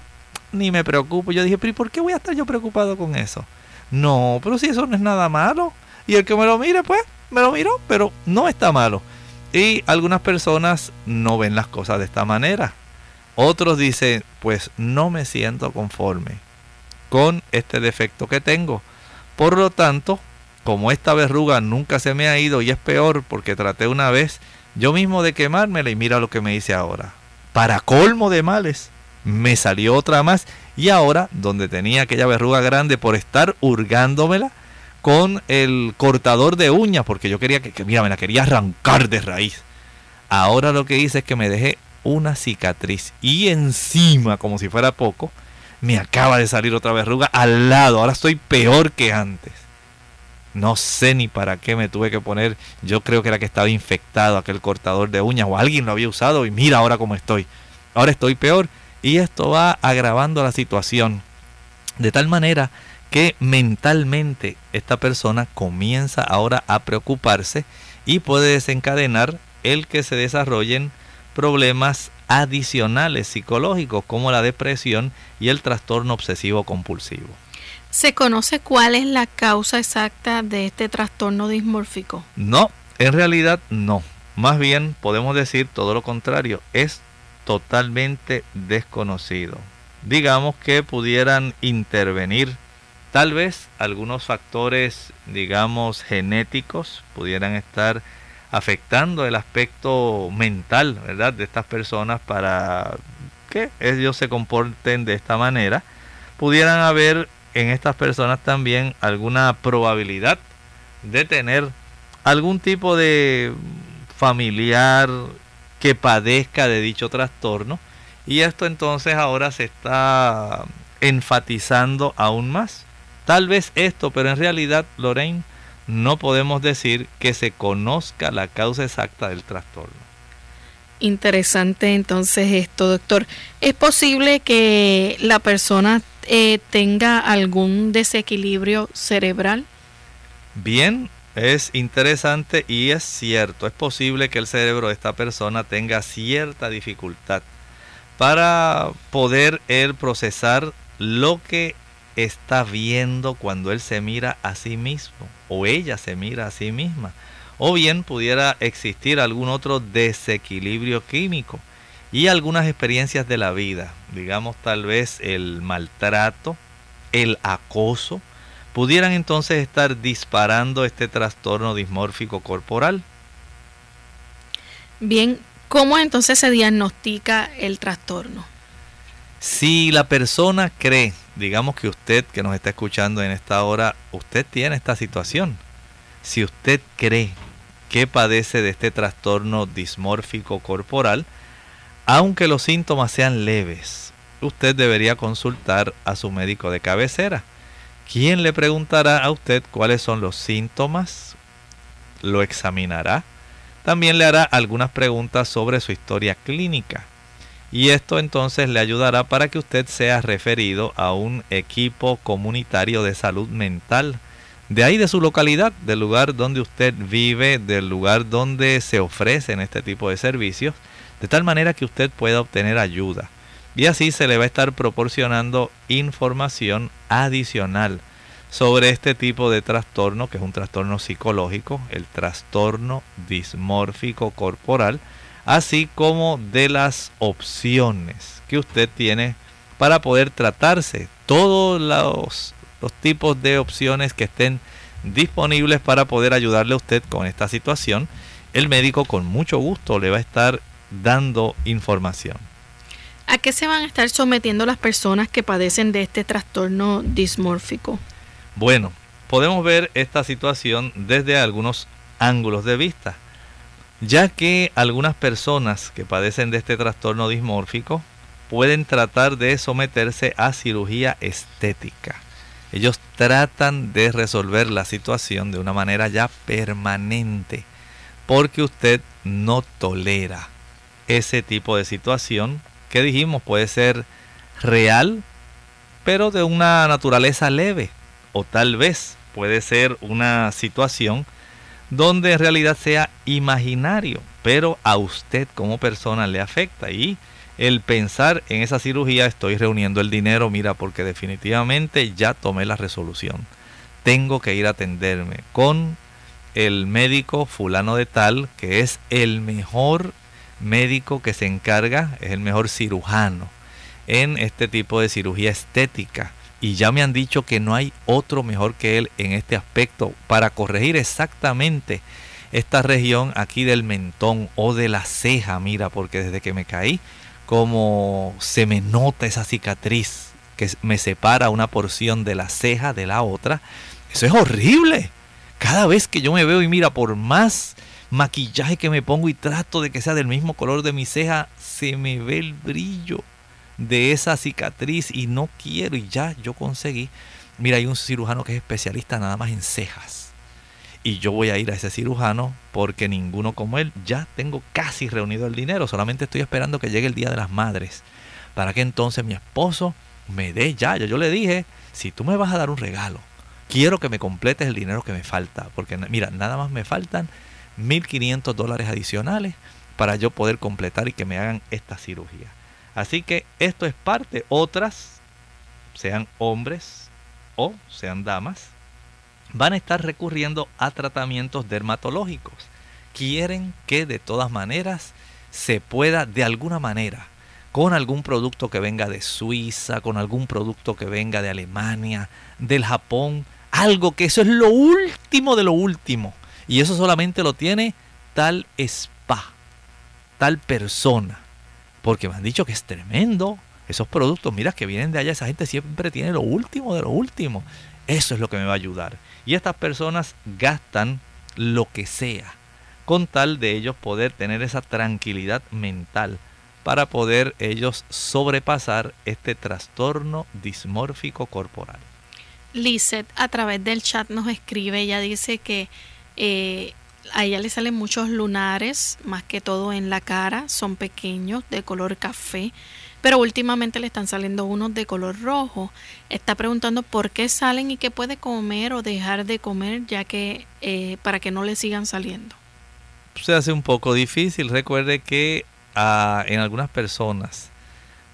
ni me preocupo yo dije pero ¿y por qué voy a estar yo preocupado con eso? no pero si eso no es nada malo y el que me lo mire pues me lo miró pero no está malo y algunas personas no ven las cosas de esta manera otros dicen pues no me siento conforme con este defecto que tengo por lo tanto como esta verruga nunca se me ha ido y es peor porque traté una vez yo mismo de quemármela y mira lo que me hice ahora. Para colmo de males, me salió otra más y ahora, donde tenía aquella verruga grande por estar hurgándomela con el cortador de uñas, porque yo quería que, mira, me la quería arrancar de raíz. Ahora lo que hice es que me dejé una cicatriz y encima, como si fuera poco, me acaba de salir otra verruga al lado. Ahora estoy peor que antes. No sé ni para qué me tuve que poner. Yo creo que era que estaba infectado aquel cortador de uñas o alguien lo había usado y mira ahora cómo estoy. Ahora estoy peor y esto va agravando la situación. De tal manera que mentalmente esta persona comienza ahora a preocuparse y puede desencadenar el que se desarrollen problemas adicionales psicológicos como la depresión y el trastorno obsesivo compulsivo. ¿Se conoce cuál es la causa exacta de este trastorno dismórfico? No, en realidad no. Más bien podemos decir todo lo contrario, es totalmente desconocido. Digamos que pudieran intervenir tal vez algunos factores, digamos, genéticos, pudieran estar afectando el aspecto mental, ¿verdad?, de estas personas para que ellos se comporten de esta manera. Pudieran haber en estas personas también alguna probabilidad de tener algún tipo de familiar que padezca de dicho trastorno y esto entonces ahora se está enfatizando aún más. Tal vez esto, pero en realidad, Lorraine, no podemos decir que se conozca la causa exacta del trastorno. Interesante entonces esto, doctor. ¿Es posible que la persona eh, tenga algún desequilibrio cerebral? Bien, es interesante y es cierto, es posible que el cerebro de esta persona tenga cierta dificultad para poder él procesar lo que está viendo cuando él se mira a sí mismo o ella se mira a sí misma. O bien pudiera existir algún otro desequilibrio químico y algunas experiencias de la vida, digamos tal vez el maltrato, el acoso, pudieran entonces estar disparando este trastorno dismórfico corporal. Bien, ¿cómo entonces se diagnostica el trastorno? Si la persona cree, digamos que usted que nos está escuchando en esta hora, usted tiene esta situación. Si usted cree que padece de este trastorno dismórfico corporal, aunque los síntomas sean leves, usted debería consultar a su médico de cabecera, quien le preguntará a usted cuáles son los síntomas, lo examinará, también le hará algunas preguntas sobre su historia clínica y esto entonces le ayudará para que usted sea referido a un equipo comunitario de salud mental. De ahí de su localidad, del lugar donde usted vive, del lugar donde se ofrecen este tipo de servicios, de tal manera que usted pueda obtener ayuda. Y así se le va a estar proporcionando información adicional sobre este tipo de trastorno, que es un trastorno psicológico, el trastorno dismórfico corporal, así como de las opciones que usted tiene para poder tratarse. Todos los, tipos de opciones que estén disponibles para poder ayudarle a usted con esta situación, el médico con mucho gusto le va a estar dando información. ¿A qué se van a estar sometiendo las personas que padecen de este trastorno dismórfico? Bueno, podemos ver esta situación desde algunos ángulos de vista ya que algunas personas que padecen de este trastorno dismórfico pueden tratar de someterse a cirugía estética. Ellos tratan de resolver la situación de una manera ya permanente, porque usted no tolera ese tipo de situación que dijimos puede ser real, pero de una naturaleza leve, o tal vez puede ser una situación donde en realidad sea imaginario, pero a usted como persona le afecta. Y el pensar en esa cirugía, estoy reuniendo el dinero, mira, porque definitivamente ya tomé la resolución. Tengo que ir a atenderme con el médico fulano de tal, que es el mejor médico que se encarga, es el mejor cirujano en este tipo de cirugía estética y ya me han dicho que no hay otro mejor que él en este aspecto para corregir exactamente esta región aquí del mentón o de la ceja, mira, porque desde que me caí, como se me nota esa cicatriz que me separa una porción de la ceja de la otra, eso es horrible. Cada vez que yo me veo y mira, por más maquillaje que me pongo y trato de que sea del mismo color de mi ceja, se me ve el brillo de esa cicatriz y no quiero y ya yo conseguí. Mira, hay un cirujano que es especialista nada más en cejas. Y yo voy a ir a ese cirujano porque ninguno como él, ya tengo casi reunido el dinero. Solamente estoy esperando que llegue el Día de las Madres. Para que entonces mi esposo me dé ya. Yo, yo le dije, si tú me vas a dar un regalo, quiero que me completes el dinero que me falta. Porque mira, nada más me faltan 1.500 dólares adicionales para yo poder completar y que me hagan esta cirugía. Así que esto es parte. Otras, sean hombres o sean damas, van a estar recurriendo a tratamientos dermatológicos. Quieren que de todas maneras se pueda de alguna manera, con algún producto que venga de Suiza, con algún producto que venga de Alemania, del Japón, algo que eso es lo último de lo último. Y eso solamente lo tiene tal spa, tal persona porque me han dicho que es tremendo. Esos productos, mira, que vienen de allá, esa gente siempre tiene lo último de lo último. Eso es lo que me va a ayudar. Y estas personas gastan lo que sea con tal de ellos poder tener esa tranquilidad mental para poder ellos sobrepasar este trastorno dismórfico corporal. Lizeth a través del chat nos escribe, ella dice que eh, a ella le salen muchos lunares, más que todo en la cara, son pequeños, de color café, pero últimamente le están saliendo unos de color rojo. Está preguntando por qué salen y qué puede comer o dejar de comer, ya que eh, para que no le sigan saliendo. Se hace un poco difícil. Recuerde que ah, en algunas personas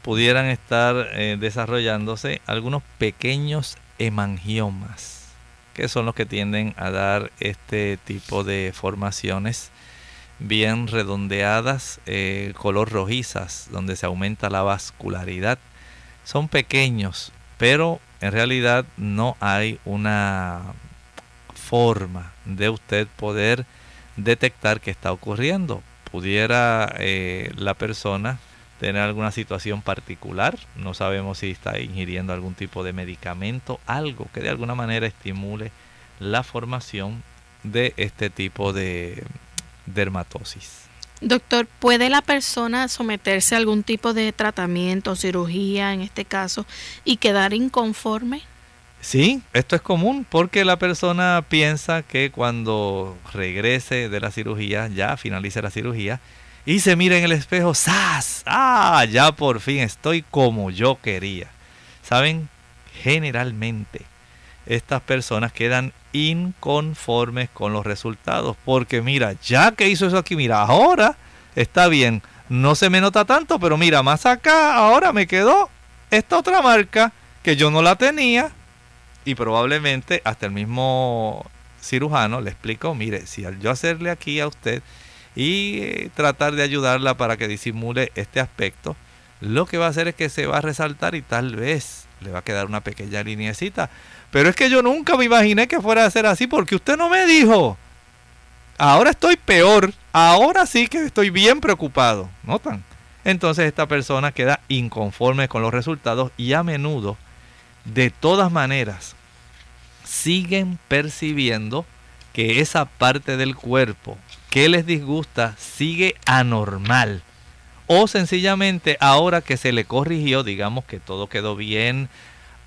pudieran estar eh, desarrollándose algunos pequeños hemangiomas, que son los que tienden a dar este tipo de formaciones bien redondeadas, eh, color rojizas, donde se aumenta la vascularidad. Son pequeños, pero en realidad no hay una forma de usted poder detectar qué está ocurriendo. Pudiera eh, la persona tener alguna situación particular, no sabemos si está ingiriendo algún tipo de medicamento, algo que de alguna manera estimule la formación de este tipo de dermatosis. Doctor, ¿puede la persona someterse a algún tipo de tratamiento, cirugía en este caso, y quedar inconforme? Sí, esto es común porque la persona piensa que cuando regrese de la cirugía, ya finalice la cirugía, y se mira en el espejo, ¡zas! ¡Ah! Ya por fin estoy como yo quería. ¿Saben? Generalmente estas personas quedan inconformes con los resultados. Porque mira, ya que hizo eso aquí, mira, ahora está bien. No se me nota tanto, pero mira, más acá ahora me quedó esta otra marca que yo no la tenía. Y probablemente hasta el mismo cirujano le explicó, mire, si yo hacerle aquí a usted y eh, tratar de ayudarla para que disimule este aspecto, lo que va a hacer es que se va a resaltar y tal vez le va a quedar una pequeña lineecita. Pero es que yo nunca me imaginé que fuera a ser así porque usted no me dijo. Ahora estoy peor. Ahora sí que estoy bien preocupado. ¿Notan? Entonces esta persona queda inconforme con los resultados y a menudo, de todas maneras, siguen percibiendo que esa parte del cuerpo que les disgusta sigue anormal. O sencillamente ahora que se le corrigió, digamos que todo quedó bien,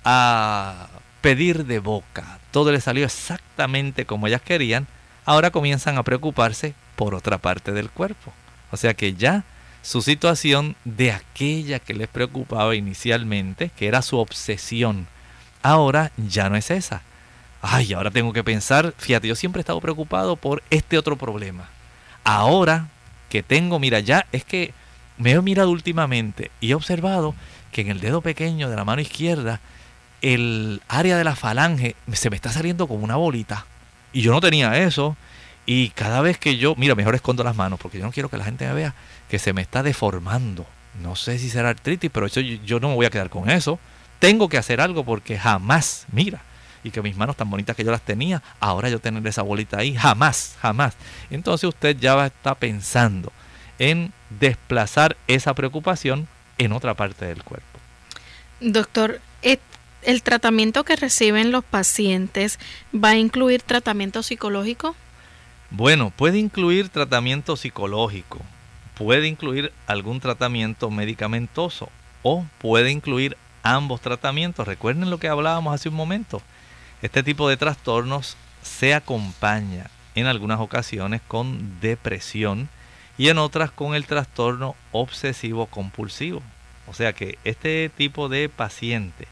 a pedir de boca, todo le salió exactamente como ellas querían, ahora comienzan a preocuparse por otra parte del cuerpo. O sea que ya su situación de aquella que les preocupaba inicialmente, que era su obsesión, ahora ya no es esa. Ay, ahora tengo que pensar, fíjate, yo siempre he estado preocupado por este otro problema ahora que tengo, mira, ya es que me he mirado últimamente y he observado que en el dedo pequeño de la mano izquierda, el área de la falange se me está saliendo como una bolita. Y yo no tenía eso. Y cada vez que yo, mira, mejor escondo las manos porque yo no quiero que la gente me vea que se me está deformando. No sé si será artritis, pero yo, yo no me voy a quedar con eso. Tengo que hacer algo porque jamás, mira, y que mis manos tan bonitas que yo las tenía, ahora yo tener esa bolita ahí, jamás, jamás. Entonces usted ya va a estar pensando en desplazar esa preocupación en otra parte del cuerpo. Doctor, ¿el tratamiento que reciben los pacientes va a incluir tratamiento psicológico? Bueno, puede incluir tratamiento psicológico, puede incluir algún tratamiento medicamentoso o puede incluir ambos tratamientos. Recuerden lo que hablábamos hace un momento. Este tipo de trastornos se acompaña en algunas ocasiones con depresión y en otras con el trastorno obsesivo compulsivo. O sea que este tipo de paciente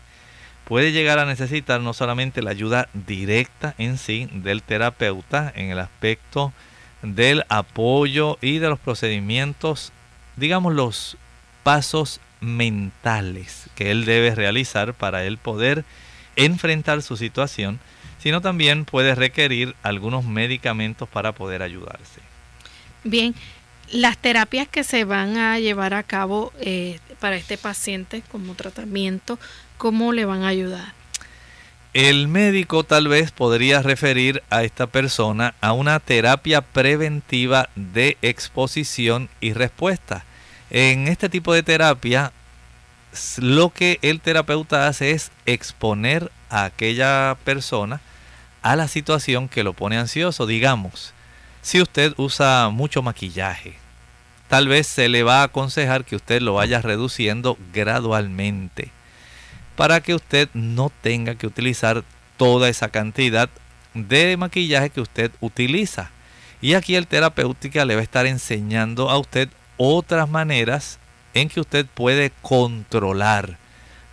puede llegar a necesitar no solamente la ayuda directa en sí del terapeuta en el aspecto del apoyo y de los procedimientos, digamos los pasos mentales que él debe realizar para él poder enfrentar su situación, sino también puede requerir algunos medicamentos para poder ayudarse. Bien, las terapias que se van a llevar a cabo eh, para este paciente como tratamiento, ¿cómo le van a ayudar? El médico tal vez podría referir a esta persona a una terapia preventiva de exposición y respuesta. En este tipo de terapia lo que el terapeuta hace es exponer a aquella persona a la situación que lo pone ansioso. Digamos, si usted usa mucho maquillaje, tal vez se le va a aconsejar que usted lo vaya reduciendo gradualmente para que usted no tenga que utilizar toda esa cantidad de maquillaje que usted utiliza. Y aquí el terapéutica le va a estar enseñando a usted otras maneras en que usted puede controlar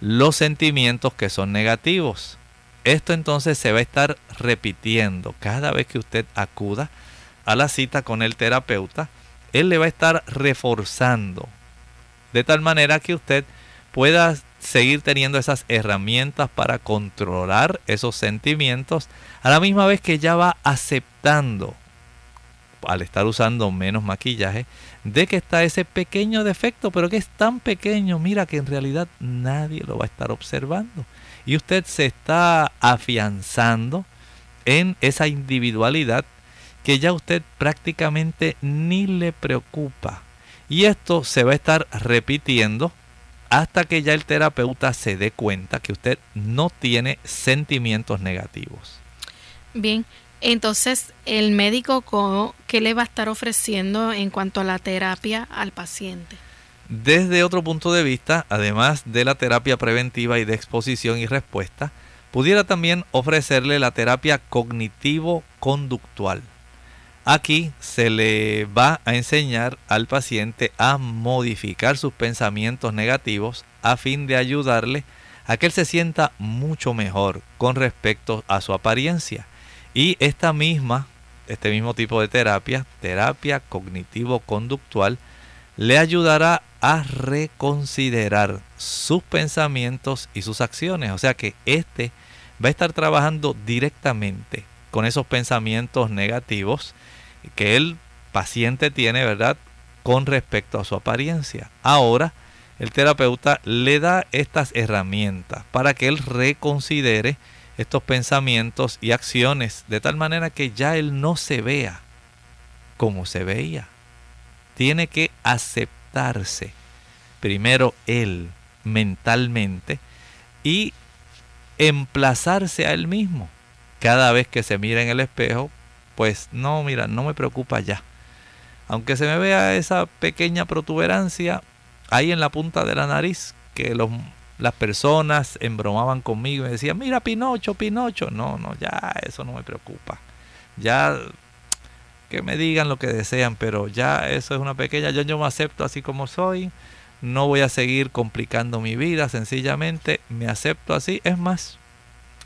los sentimientos que son negativos. Esto entonces se va a estar repitiendo cada vez que usted acuda a la cita con el terapeuta. Él le va a estar reforzando de tal manera que usted pueda seguir teniendo esas herramientas para controlar esos sentimientos a la misma vez que ya va aceptando al estar usando menos maquillaje de que está ese pequeño defecto, pero que es tan pequeño, mira que en realidad nadie lo va a estar observando. Y usted se está afianzando en esa individualidad que ya usted prácticamente ni le preocupa. Y esto se va a estar repitiendo hasta que ya el terapeuta se dé cuenta que usted no tiene sentimientos negativos. Bien, entonces el médico qué le va a estar ofreciendo en cuanto a la terapia al paciente. Desde otro punto de vista, además de la terapia preventiva y de exposición y respuesta, pudiera también ofrecerle la terapia cognitivo-conductual. Aquí se le va a enseñar al paciente a modificar sus pensamientos negativos a fin de ayudarle a que él se sienta mucho mejor con respecto a su apariencia. Y esta misma, este mismo tipo de terapia, terapia cognitivo-conductual, le ayudará a reconsiderar sus pensamientos y sus acciones. O sea que este va a estar trabajando directamente con esos pensamientos negativos que el paciente tiene, ¿verdad? Con respecto a su apariencia. Ahora, el terapeuta le da estas herramientas para que él reconsidere estos pensamientos y acciones de tal manera que ya él no se vea como se veía. Tiene que aceptarse primero él mentalmente y emplazarse a él mismo. Cada vez que se mira en el espejo, pues no, mira, no me preocupa ya. Aunque se me vea esa pequeña protuberancia ahí en la punta de la nariz, que los, las personas embromaban conmigo y me decían, mira Pinocho, Pinocho. No, no, ya eso no me preocupa. Ya que me digan lo que desean, pero ya eso es una pequeña, yo, yo me acepto así como soy, no voy a seguir complicando mi vida, sencillamente me acepto así, es más,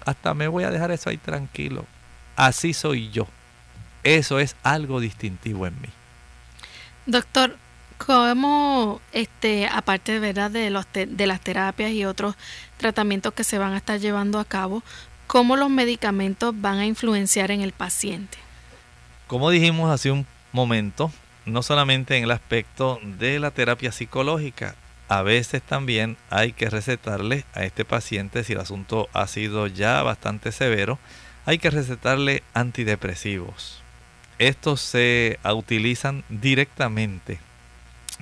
hasta me voy a dejar eso ahí tranquilo, así soy yo. Eso es algo distintivo en mí. Doctor, ¿cómo, este, aparte. De, los de las terapias y otros tratamientos que se van a estar llevando a cabo, cómo los medicamentos van a influenciar en el paciente? Como dijimos hace un momento, no solamente en el aspecto de la terapia psicológica, a veces también hay que recetarle a este paciente, si el asunto ha sido ya bastante severo, hay que recetarle antidepresivos estos se utilizan directamente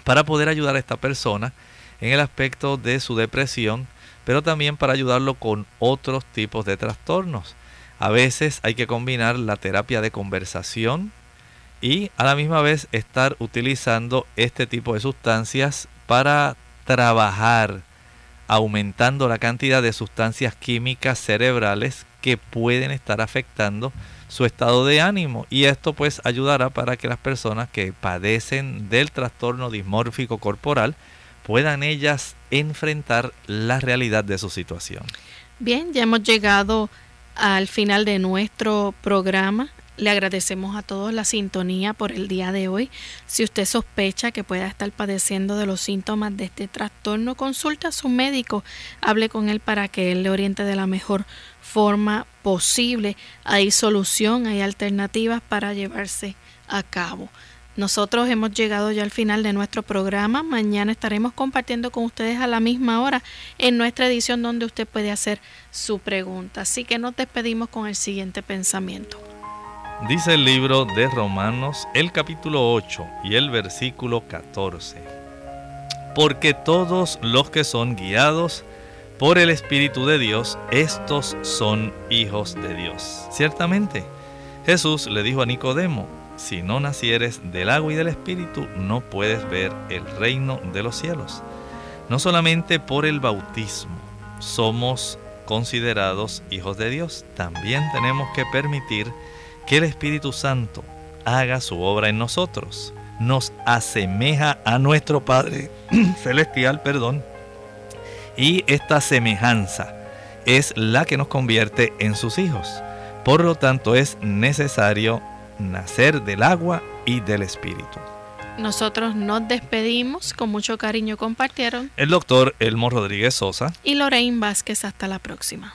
para poder ayudar a esta persona en el aspecto de su depresión, pero también para ayudarlo con otros tipos de trastornos. A veces hay que combinar la terapia de conversación y a la misma vez estar utilizando este tipo de sustancias para trabajar aumentando la cantidad de sustancias químicas cerebrales que pueden estar afectando su estado de ánimo y esto pues ayudará para que las personas que padecen del trastorno dismórfico corporal puedan ellas enfrentar la realidad de su situación. Bien, ya hemos llegado al final de nuestro programa. Le agradecemos a todos la sintonía por el día de hoy. Si usted sospecha que pueda estar padeciendo de los síntomas de este trastorno, consulte a su médico, hable con él para que él le oriente de la mejor forma posible. Hay solución, hay alternativas para llevarse a cabo. Nosotros hemos llegado ya al final de nuestro programa. Mañana estaremos compartiendo con ustedes a la misma hora en nuestra edición donde usted puede hacer su pregunta. Así que nos despedimos con el siguiente pensamiento. Dice el libro de Romanos, el capítulo 8 y el versículo 14. Porque todos los que son guiados por el Espíritu de Dios, estos son hijos de Dios. Ciertamente, Jesús le dijo a Nicodemo, si no nacieres del agua y del Espíritu, no puedes ver el reino de los cielos. No solamente por el bautismo somos considerados hijos de Dios, también tenemos que permitir que el Espíritu Santo haga su obra en nosotros. nos asemeja a nuestro Padre *clears throat* Celestial, perdón. Y esta semejanza es la que nos convierte en sus hijos. Por lo tanto, es necesario nacer del agua y del Espíritu. Nosotros nos despedimos, con mucho cariño compartieron el doctor Elmo Rodríguez Sosa y Lorraine Vázquez. Hasta la próxima.